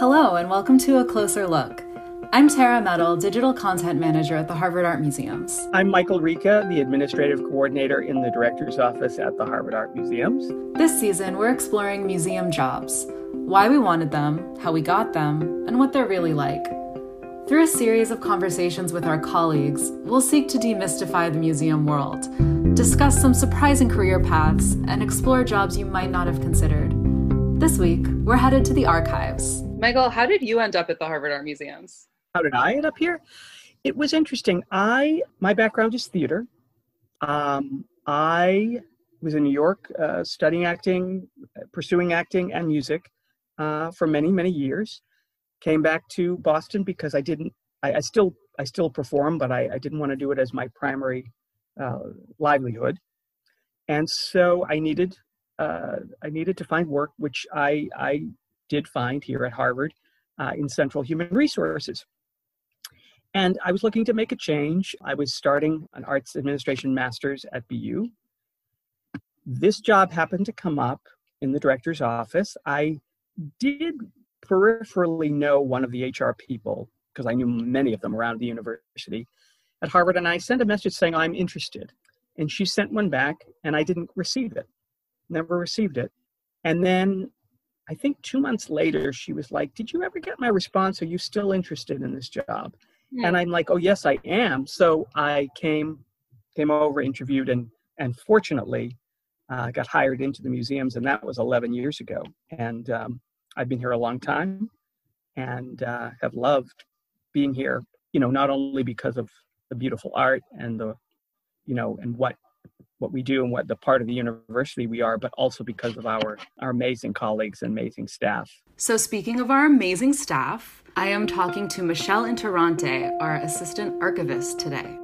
Hello, and welcome to A Closer Look. I'm Tara Metal, Digital Content Manager at the Harvard Art Museums. I'm Michael Ricca, the Administrative Coordinator in the Director's Office at the Harvard Art Museums. This season, we're exploring museum jobs why we wanted them, how we got them, and what they're really like. Through a series of conversations with our colleagues, we'll seek to demystify the museum world, discuss some surprising career paths, and explore jobs you might not have considered. This week, we're headed to the archives. Michael, how did you end up at the Harvard Art Museums? How did I end up here? It was interesting. I my background is theater. Um, I was in New York uh, studying acting, pursuing acting and music uh, for many many years. Came back to Boston because I didn't. I, I still I still perform, but I, I didn't want to do it as my primary uh, livelihood, and so I needed uh, I needed to find work, which I I did find here at Harvard uh, in Central Human Resources. And I was looking to make a change. I was starting an arts administration master's at BU. This job happened to come up in the director's office. I did peripherally know one of the HR people because I knew many of them around the university at Harvard, and I sent a message saying I'm interested. And she sent one back, and I didn't receive it. Never received it. And then I think two months later, she was like, Did you ever get my response? Are you still interested in this job? Hmm. And I'm like, Oh, yes, I am. So I came came over, interviewed, and and fortunately, uh, got hired into the museums, and that was 11 years ago. And um, I've been here a long time and uh, have loved being here, you know, not only because of the beautiful art and the, you know, and what what we do and what the part of the university we are, but also because of our, our amazing colleagues and amazing staff. So, speaking of our amazing staff, I am talking to Michelle Interrante, our assistant archivist, today.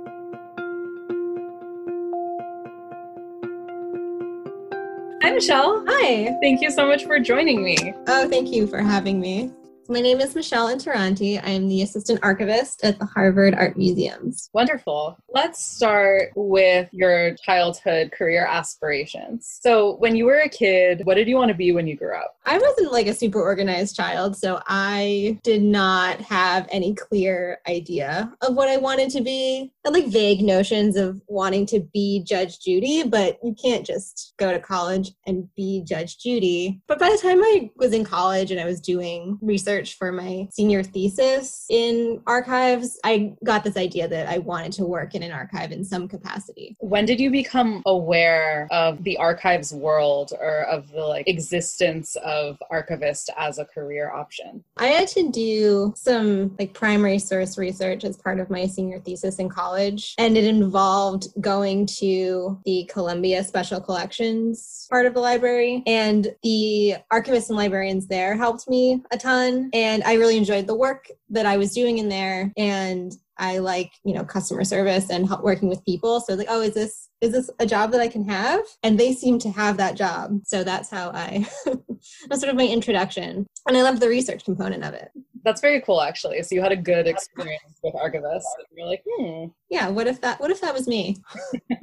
Hi, Michelle. Hi. Thank you so much for joining me. Oh, thank you for having me. My name is Michelle Interrante. I am the assistant archivist at the Harvard Art Museums. Wonderful. Let's start with your childhood career aspirations. So, when you were a kid, what did you want to be when you grew up? I wasn't like a super organized child, so I did not have any clear idea of what I wanted to be. I had like vague notions of wanting to be Judge Judy, but you can't just go to college and be Judge Judy. But by the time I was in college and I was doing research, research for my senior thesis in archives, I got this idea that I wanted to work in an archive in some capacity. When did you become aware of the archives world or of the like existence of archivist as a career option? I had to do some like primary source research as part of my senior thesis in college, and it involved going to the Columbia Special Collections part of the library, and the archivists and librarians there helped me a ton and I really enjoyed the work that I was doing in there. And I like, you know, customer service and working with people. So like, oh, is this is this a job that I can have? And they seem to have that job. So that's how I that's sort of my introduction. And I love the research component of it. That's very cool actually. So you had a good experience with archivists. You're like, hmm. Yeah, what if that what if that was me?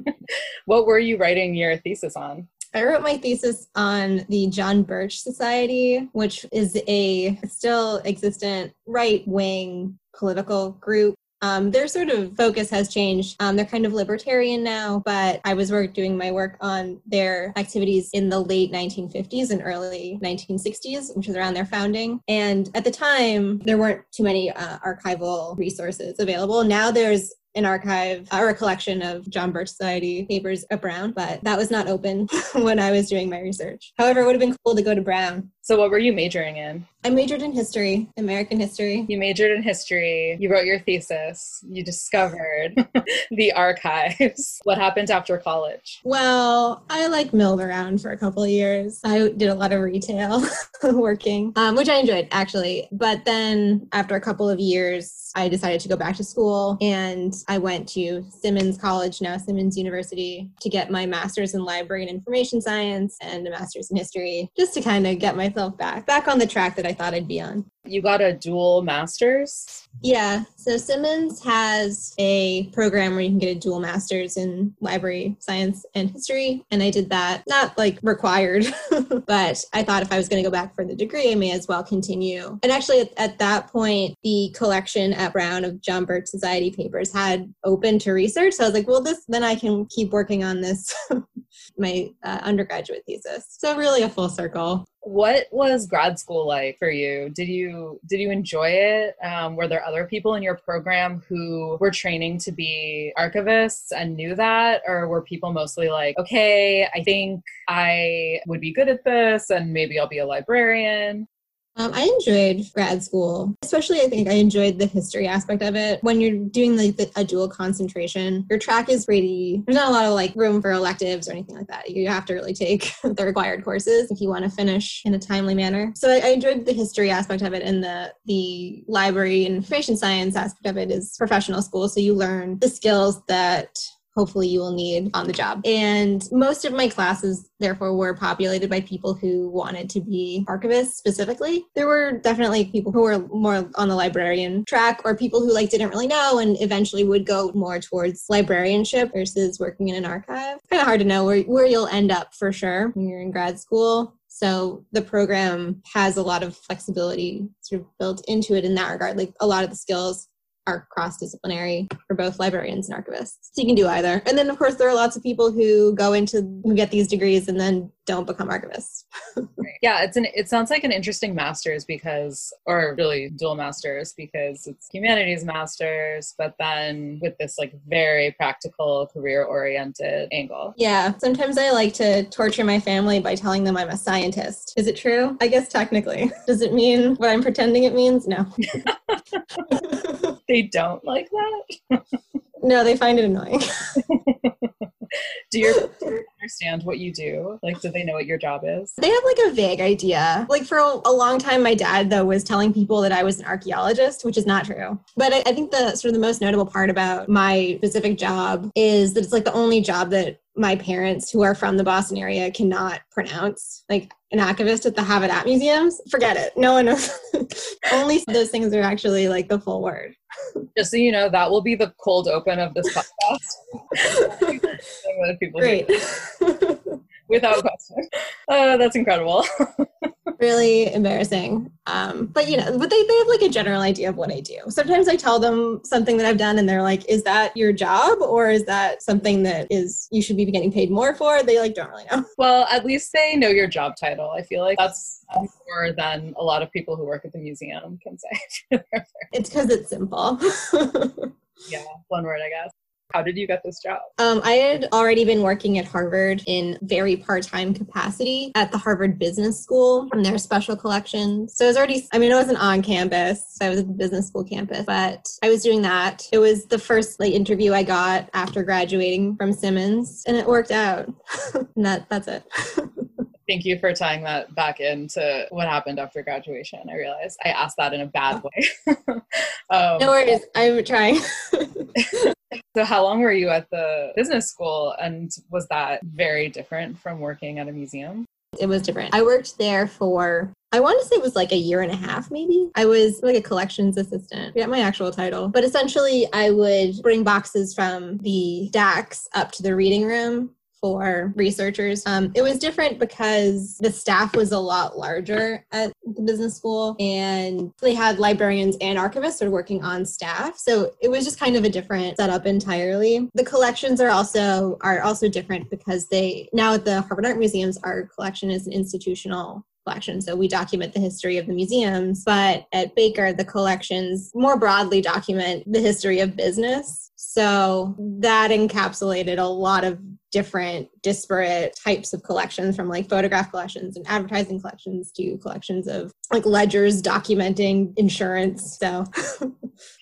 what were you writing your thesis on? I wrote my thesis on the John Birch Society, which is a still existent right wing political group. Um, their sort of focus has changed. Um, they're kind of libertarian now, but I was work, doing my work on their activities in the late 1950s and early 1960s, which was around their founding. And at the time, there weren't too many uh, archival resources available. Now there's an archive or a collection of John Birch Society papers at Brown, but that was not open when I was doing my research. However, it would have been cool to go to Brown. So, what were you majoring in? I majored in history, American history. You majored in history. You wrote your thesis. You discovered the archives. What happened after college? Well, I like milled around for a couple of years. I did a lot of retail working, um, which I enjoyed actually. But then after a couple of years, I decided to go back to school and I went to Simmons College, now Simmons University, to get my master's in library and information science and a master's in history, just to kind of get myself back, back on the track that I thought I'd be on. You got a dual master's? Yeah. So Simmons has a program where you can get a dual master's in library science and history. And I did that, not like required, but I thought if I was going to go back for the degree, I may as well continue. And actually, at, at that point, the collection at Brown of John Birch Society papers had open to research. So I was like, well, this, then I can keep working on this. my uh, undergraduate thesis. So really a full circle what was grad school like for you did you did you enjoy it? Um, were there other people in your program who were training to be archivists and knew that? Or were people mostly like okay i think i would be good at this and maybe i'll be a librarian um, I enjoyed grad school, especially I think I enjoyed the history aspect of it. When you're doing like the, a dual concentration, your track is pretty, there's not a lot of like room for electives or anything like that. You have to really take the required courses if you want to finish in a timely manner. So I, I enjoyed the history aspect of it and the, the library and information science aspect of it is professional school. So you learn the skills that hopefully you will need on the job. And most of my classes, therefore, were populated by people who wanted to be archivists specifically. There were definitely people who were more on the librarian track or people who like didn't really know and eventually would go more towards librarianship versus working in an archive. Kind of hard to know where, where you'll end up for sure when you're in grad school. So the program has a lot of flexibility sort of built into it in that regard. Like a lot of the skills are cross disciplinary for both librarians and archivists. So you can do either. And then, of course, there are lots of people who go into, who get these degrees and then don't become archivists. yeah, it's an, it sounds like an interesting master's because, or really dual master's because it's humanities master's, but then with this like very practical career oriented angle. Yeah. Sometimes I like to torture my family by telling them I'm a scientist. Is it true? I guess technically. Does it mean what I'm pretending it means? No. they don't like that? no, they find it annoying. do your understand what you do? Like, do they know what your job is? They have like a vague idea. Like for a, a long time, my dad though was telling people that I was an archaeologist, which is not true. But I, I think the sort of the most notable part about my specific job is that it's like the only job that my parents who are from the Boston area cannot pronounce. Like an activist at the Habitat museums, forget it. No one knows. Only those things are actually like the full word. Just so you know, that will be the cold open of this podcast. Great. Without question. Uh, that's incredible. really embarrassing. Um, but you know, but they, they have like a general idea of what I do. Sometimes I tell them something that I've done and they're like, is that your job or is that something that is you should be getting paid more for? They like don't really know. Well, at least they know your job title. I feel like that's more than a lot of people who work at the museum can say. it's because it's simple. yeah, one word, I guess. How did you get this job? Um, I had already been working at Harvard in very part-time capacity at the Harvard Business School and their special collections. So I was already, I mean, it wasn't on campus. So I was at the business school campus, but I was doing that. It was the first like interview I got after graduating from Simmons and it worked out. and that, that's it. Thank you for tying that back into what happened after graduation. I realized I asked that in a bad way. um, no worries. I'm trying. So, how long were you at the business school, and was that very different from working at a museum? It was different. I worked there for I want to say it was like a year and a half, maybe. I was like a collections assistant. Forget my actual title. But essentially, I would bring boxes from the stacks up to the reading room for researchers. Um, it was different because the staff was a lot larger at the business school and they had librarians and archivists sort of working on staff. So it was just kind of a different setup entirely. The collections are also are also different because they now at the Harvard Art Museums, our collection is an institutional collection. So we document the history of the museums, but at Baker, the collections more broadly document the history of business. So that encapsulated a lot of different disparate types of collections from like photograph collections and advertising collections to collections of like ledgers documenting insurance. So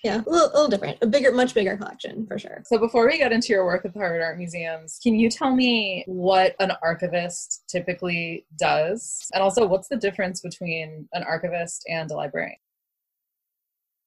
yeah a little, a little, different a bigger much bigger collection for sure. So before we get into your work at the harvard art museums can you tell me what an archivist typically does? And also what's the difference between an archivist and a librarian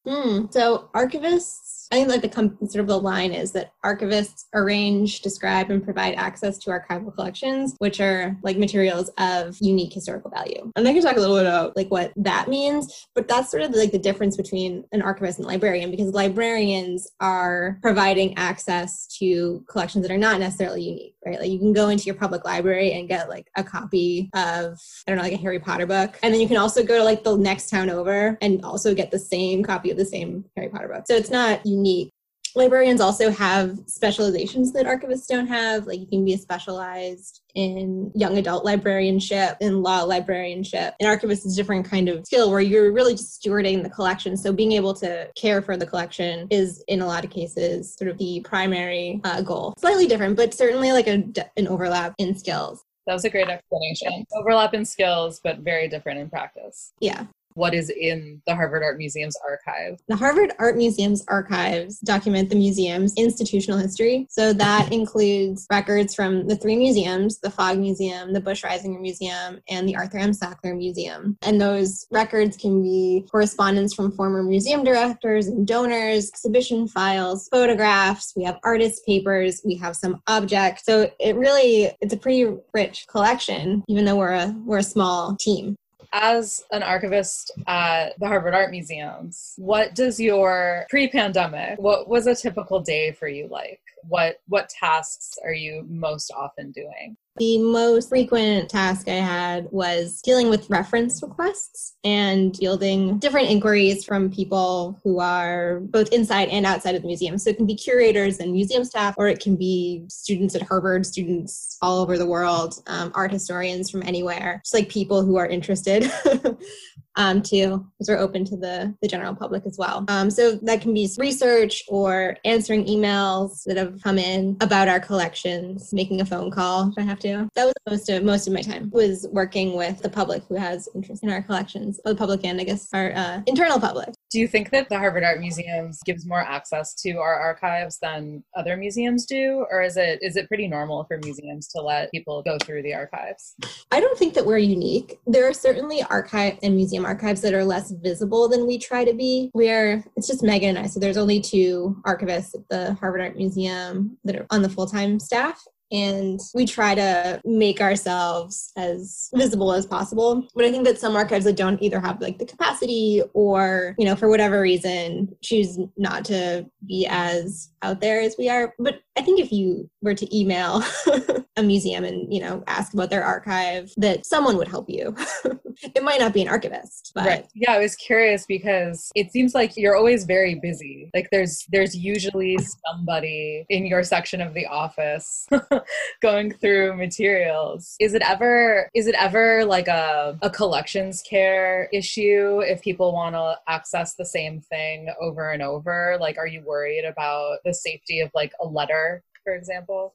Mm, so archivists I think like the sort of the line is that archivists arrange, describe, and provide access to archival collections, which are like materials of unique historical value. And I can talk a little bit about like what that means, but that's sort of like the difference between an archivist and librarian because librarians are providing access to collections that are not necessarily unique, right? Like you can go into your public library and get like a copy of I don't know like a Harry Potter book, and then you can also go to like the next town over and also get the same copy of the same Harry Potter book. So it's not unique. Librarians also have specializations that archivists don't have. Like you can be specialized in young adult librarianship, in law librarianship. An archivist is a different kind of skill where you're really just stewarding the collection. So being able to care for the collection is, in a lot of cases, sort of the primary uh, goal. Slightly different, but certainly like a, an overlap in skills. That was a great explanation. Overlap in skills, but very different in practice. Yeah what is in the Harvard Art Museum's archive. The Harvard Art Museum's archives document the museum's institutional history. So that includes records from the three museums the Fogg Museum, the Busch Reisinger Museum, and the Arthur M. Sackler Museum. And those records can be correspondence from former museum directors and donors, exhibition files, photographs. We have artist papers. We have some objects. So it really, it's a pretty rich collection, even though we're a, we're a small team as an archivist at the Harvard Art Museums, what does your pre-pandemic, what was a typical day for you like? What what tasks are you most often doing? The most frequent task I had was dealing with reference requests and yielding different inquiries from people who are both inside and outside of the museum. So it can be curators and museum staff, or it can be students at Harvard, students all over the world, um, art historians from anywhere, just like people who are interested. um, too, because we're open to the, the general public as well. Um, so that can be research or answering emails that have come in about our collections, making a phone call if I have to. That was most of most of my time was working with the public who has interest in our collections, or the public and I guess our uh, internal public. Do you think that the Harvard Art Museums gives more access to our archives than other museums do, or is it is it pretty normal for museums to let people go through the archives? I don't think that we're unique. There are certainly archive and museum archives that are less visible than we try to be. We're it's just Megan and I. So there's only two archivists at the Harvard Art Museum that are on the full time staff, and we try to make ourselves as visible as possible. But i think that some archives that don't either have like the capacity or you know for whatever reason choose not to be as out there as we are. But i think if you were to email a museum and you know ask about their archive that someone would help you. It might not be an archivist but right. Yeah i was curious because it seems like you're always very busy. Like there's there's usually somebody in your section of the office going through materials. Is it ever is it ever like a, a collections care issue if people want to access the same thing over and over? Like are you worried about the safety of like a letter for example?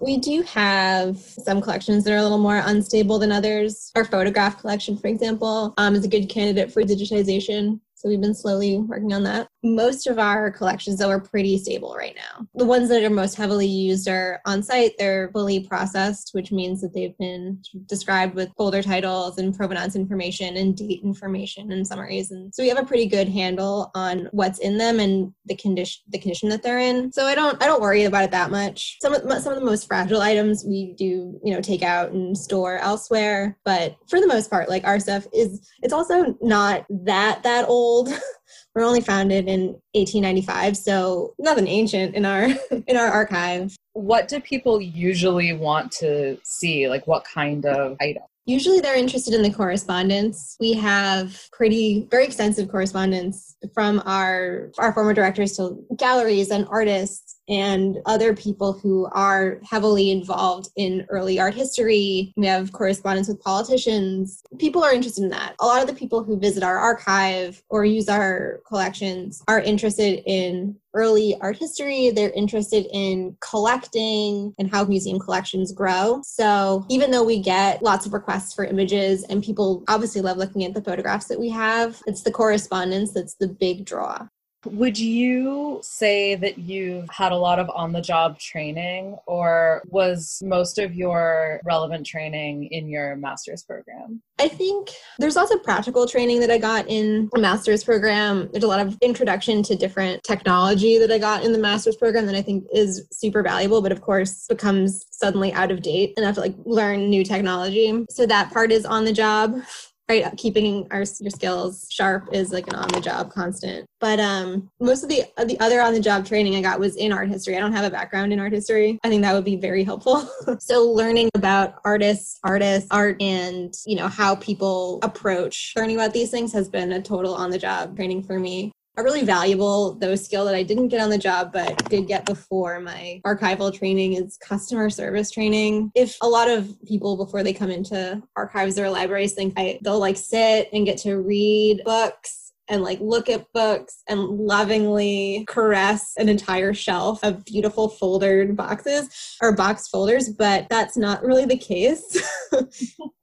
We do have some collections that are a little more unstable than others. Our photograph collection, for example, um, is a good candidate for digitization. So we've been slowly working on that. Most of our collections, though, are pretty stable right now. The ones that are most heavily used are on site. They're fully processed, which means that they've been described with folder titles and provenance information and date information and summaries. And so we have a pretty good handle on what's in them and the condition the condition that they're in. So I don't I don't worry about it that much. Some of some of the most fragile items we do you know take out and store elsewhere, but for the most part, like our stuff is it's also not that that old. We're only founded in 1895, so nothing ancient in our in our archive. What do people usually want to see? Like what kind of item? Usually they're interested in the correspondence. We have pretty, very extensive correspondence from our, our former directors to galleries and artists and other people who are heavily involved in early art history. We have correspondence with politicians. People are interested in that. A lot of the people who visit our archive or use our collections are interested in early art history. They're interested in collecting and how museum collections grow. So even though we get lots of requests for images and people obviously love looking at the photographs that we have, it's the correspondence that's the big draw. Would you say that you've had a lot of on the job training, or was most of your relevant training in your master's program? I think there's lots of practical training that I got in a master's program. There's a lot of introduction to different technology that I got in the master's program that I think is super valuable, but of course becomes suddenly out of date and I have to like learn new technology. So that part is on the job right keeping our your skills sharp is like an on the job constant. But um most of the the other on the job training i got was in art history. I don't have a background in art history. I think that would be very helpful. So learning about artists artists art and you know how people approach learning about these things has been a total on the job training for me a really valuable though skill that I didn't get on the job but did get before my archival training is customer service training. If a lot of people before they come into archives or libraries think I, they'll like sit and get to read books and like look at books and lovingly caress an entire shelf of beautiful foldered boxes or box folders but that's not really the case.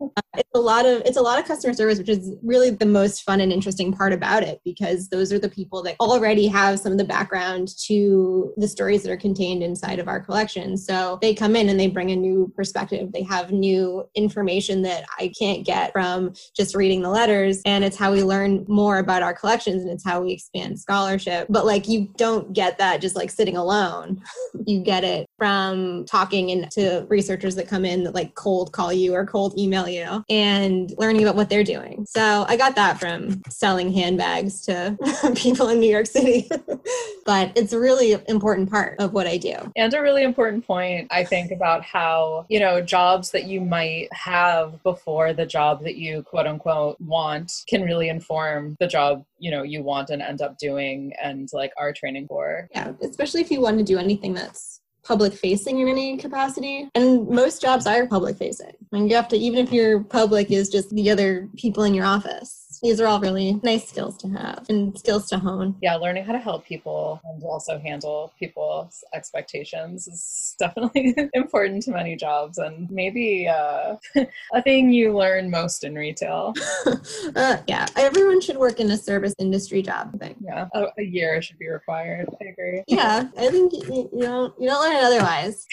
Uh, it's a lot of it's a lot of customer service which is really the most fun and interesting part about it because those are the people that already have some of the background to the stories that are contained inside of our collection. So they come in and they bring a new perspective. They have new information that i can't get from just reading the letters and it's how we learn more about our collections and it's how we expand scholarship. But like you don't get that just like sitting alone. you get it from talking and to researchers that come in that like cold call you or cold email you and learning about what they're doing. So I got that from selling handbags to people in New York City. but it's a really important part of what I do. And a really important point, I think, about how, you know, jobs that you might have before the job that you quote unquote want can really inform the job you know you want and end up doing and like are training for. Yeah especially if you want to do anything that's public facing in any capacity. And most jobs are public facing. I and you have to even if your public is just the other people in your office these are all really nice skills to have and skills to hone. Yeah, learning how to help people and also handle people's expectations is definitely important to many jobs and maybe uh, a thing you learn most in retail. uh, yeah, everyone should work in a service industry job. I think. Yeah, a, a year should be required. I agree. Yeah, I think you, you don't you don't learn it otherwise.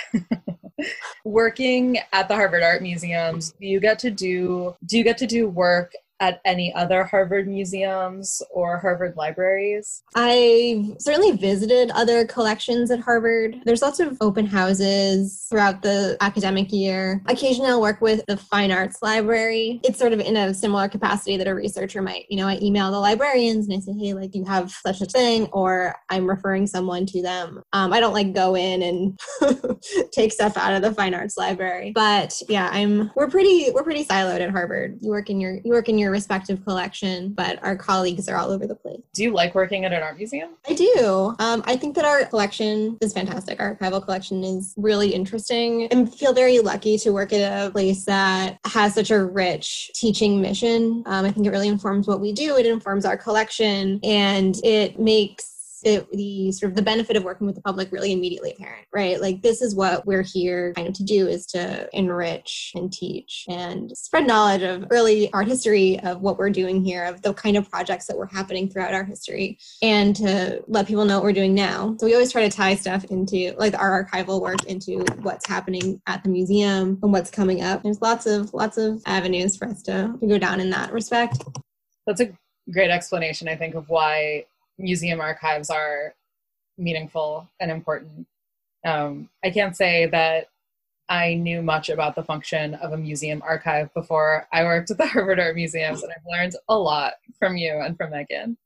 working at the Harvard Art Museums, do you get to do do you get to do work at any other Harvard museums or Harvard libraries? I've certainly visited other collections at Harvard. There's lots of open houses throughout the academic year. Occasionally I'll work with the Fine Arts Library. It's sort of in a similar capacity that a researcher might, you know, I email the librarians and I say, hey, like you have such a thing, or I'm referring someone to them. Um, I don't like go in and take stuff out of the Fine Arts Library. But yeah, I'm we're pretty we're pretty siloed at Harvard. You work in your you work in your your respective collection, but our colleagues are all over the place. Do you like working at an art museum? I do. Um, I think that our collection is fantastic. Our archival collection is really interesting and feel very lucky to work at a place that has such a rich teaching mission. Um, I think it really informs what we do. It informs our collection and it makes it, the sort of the benefit of working with the public really immediately apparent, right? Like this is what we're here kind of to do is to enrich and teach and spread knowledge of early art history of what we're doing here, of the kind of projects that were happening throughout our history, and to let people know what we're doing now. So we always try to tie stuff into like our archival work into what's happening at the museum and what's coming up. There's lots of lots of avenues for us to, to go down in that respect. That's a great explanation, I think, of why museum archives are meaningful and important. Um, I can't say that I knew much about the function of a museum archive before I worked at the Harvard Art Museums, and I've learned a lot from you and from Megan.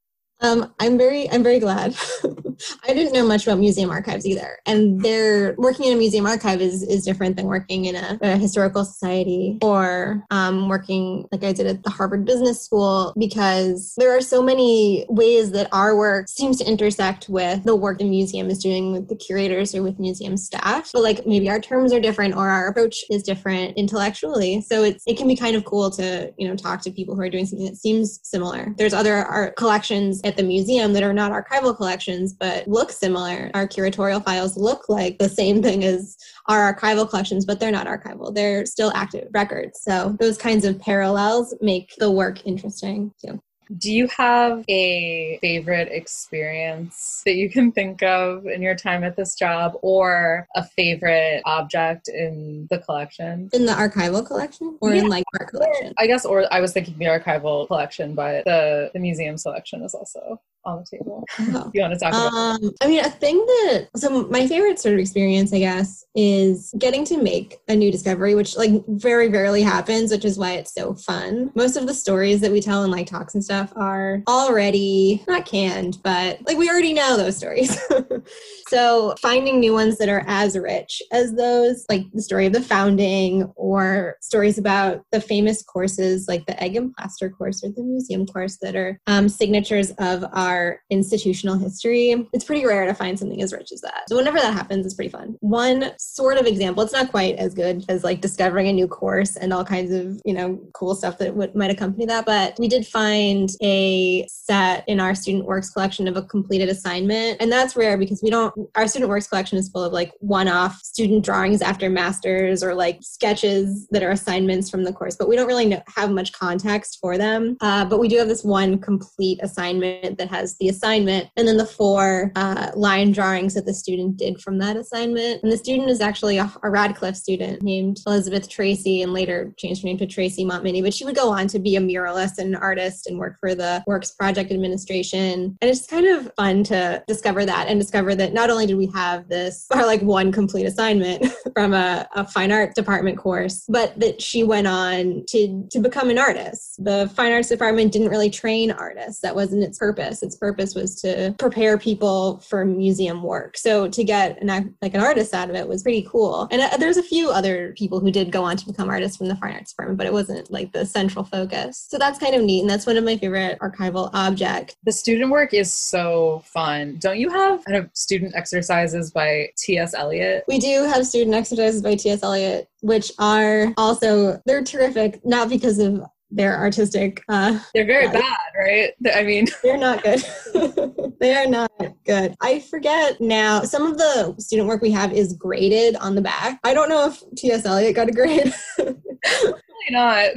Um, I'm very, I'm very glad. I didn't know much about museum archives either, and they're working in a museum archive is is different than working in a, a historical society or um, working like I did at the Harvard Business School because there are so many ways that our work seems to intersect with the work the museum is doing with the curators or with museum staff. But like maybe our terms are different or our approach is different intellectually, so it's it can be kind of cool to you know talk to people who are doing something that seems similar. There's other art collections at the museum that are not archival collections, but look similar. Our curatorial files look like the same thing as our archival collections, but they're not archival. They're still active records. So those kinds of parallels make the work interesting too. Do you have a favorite experience that you can think of in your time at this job or a favorite object in the collection? In the archival collection or yeah. in like art collection? I guess, or I was thinking the archival collection, but the, the museum selection is also on the table. Oh. you want to talk about um, I mean, a thing that, so my favorite sort of experience, I guess, is getting to make a new discovery, which like very rarely happens, which is why it's so fun. Most of the stories that we tell in like talks and stuff are already not canned, but like we already know those stories. so finding new ones that are as rich as those, like the story of the founding or stories about the famous courses like the egg and plaster course or the museum course that are um, signatures of our institutional history, it's pretty rare to find something as rich as that. So whenever that happens, it's pretty fun. One sort of example, it's not quite as good as like discovering a new course and all kinds of, you know, cool stuff that might accompany that. But we did find a set in our student works collection of a completed assignment. And that's rare because we don't, our student works collection is full of like one off student drawings after masters or like sketches that are assignments from the course, but we don't really know, have much context for them. Uh, but we do have this one complete assignment that has the assignment and then the four uh, line drawings that the student did from that assignment. And the student is actually a, a Radcliffe student named Elizabeth Tracy and later changed her name to Tracy Montminy, but she would go on to be a muralist and an artist and work for the Works Project Administration. And it's kind of fun to discover that and discover that not only did we have this, or like one complete assignment from a, a fine art department course, but that she went on to, to become an artist. The fine arts department didn't really train artists. That wasn't its purpose. Purpose was to prepare people for museum work. So to get an, like an artist out of it was pretty cool. And uh, there's a few other people who did go on to become artists from the fine arts department, but it wasn't like the central focus. So that's kind of neat. And that's one of my favorite archival objects. The student work is so fun. Don't you have kind of student exercises by T.S. Eliot? We do have student exercises by T.S. Eliot, which are also, they're terrific, not because of their artistic uh they're very bad right? I mean they're not good. They are not good. I forget now some of the student work we have is graded on the back. I don't know if ts eliot got a grade. Probably not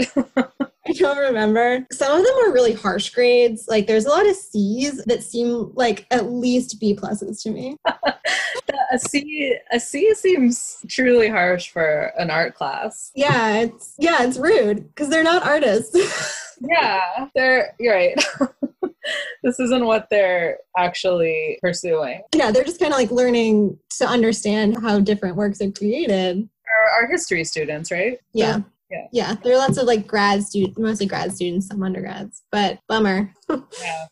I don't remember. Some of them are really harsh grades. Like there's a lot of C's that seem like at least B pluses to me. a C a C seems truly harsh for an art class. Yeah, it's yeah, it's rude because they're not artists. yeah, they're you're right. this isn't what they're actually pursuing. Yeah, they're just kind of like learning to understand how different works are created. Our, our history students, right? Yeah. Yeah. yeah, there are lots of like grad students, mostly grad students, some undergrads, but bummer. yeah,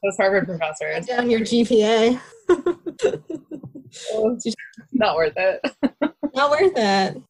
those Harvard professors. Down your GPA. not worth it. not worth it.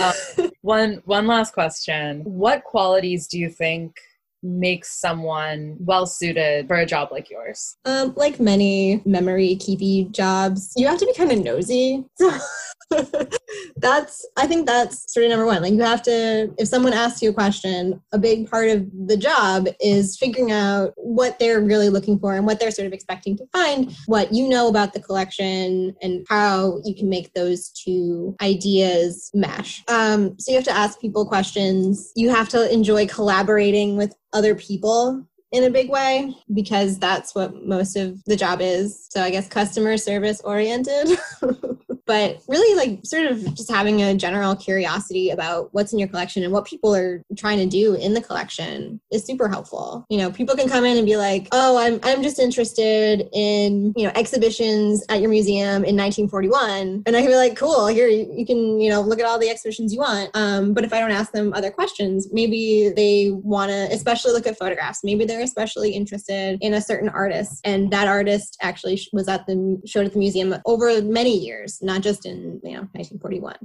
Um, one one last question: What qualities do you think makes someone well suited for a job like yours? Um, like many memory keepy jobs, you have to be kind of nosy. that's I think that's sort of number one. Like you have to if someone asks you a question, a big part of the job is figuring out what they're really looking for and what they're sort of expecting to find, what you know about the collection and how you can make those two ideas mesh. Um, so you have to ask people questions. You have to enjoy collaborating with other people in a big way because that's what most of the job is. So I guess customer service oriented. but really like sort of just having a general curiosity about what's in your collection and what people are trying to do in the collection is super helpful. You know, people can come in and be like, "Oh, I'm I'm just interested in, you know, exhibitions at your museum in 1941." And I can be like, "Cool, here you can, you know, look at all the exhibitions you want." Um, but if I don't ask them other questions, maybe they want to especially look at photographs. Maybe they're especially interested in a certain artist and that artist actually was at the showed at the museum over many years, not just in you know 1941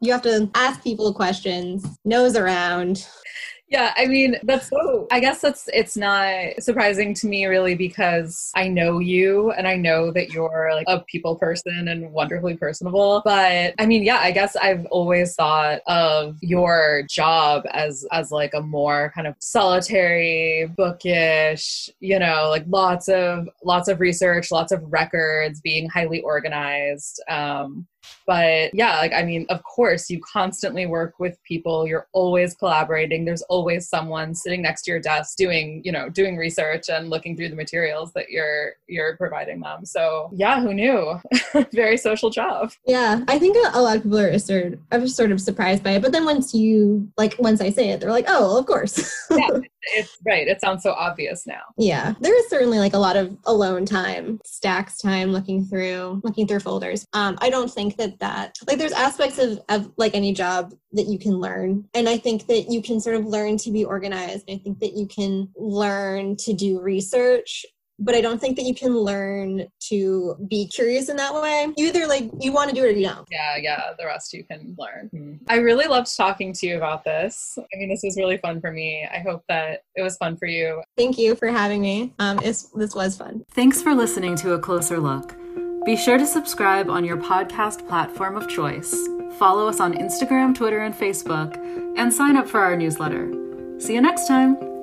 you have to ask people questions nose around yeah, I mean, that's so, I guess that's, it's not surprising to me really because I know you and I know that you're like a people person and wonderfully personable. But I mean, yeah, I guess I've always thought of your job as, as like a more kind of solitary, bookish, you know, like lots of, lots of research, lots of records, being highly organized. Um, but yeah like i mean of course you constantly work with people. You're always collaborating. There's always someone sitting next to your desk doing you know doing research and looking through the materials that you're you're providing them. So yeah who knew? Very social job. Yeah i think a lot of people are sort of, sort of surprised by it but then once you like once i say it they're like oh of course. Yeah it's right it sounds so obvious now. Yeah there is certainly like a lot of alone time stacks time looking through looking through folders. Um i don't think that that like there's aspects of, of like any job that you can learn and i think that you can sort of learn to be organized i think that you can learn to do research but I don't think that you can learn to be curious in that way. You either like you want to do it or you don't. Yeah, yeah. The rest you can learn. Mm-hmm. I really loved talking to you about this. I mean, this was really fun for me. I hope that it was fun for you. Thank you for having me. Um, this was fun. Thanks for listening to a closer look. Be sure to subscribe on your podcast platform of choice. Follow us on Instagram, Twitter, and Facebook, and sign up for our newsletter. See you next time.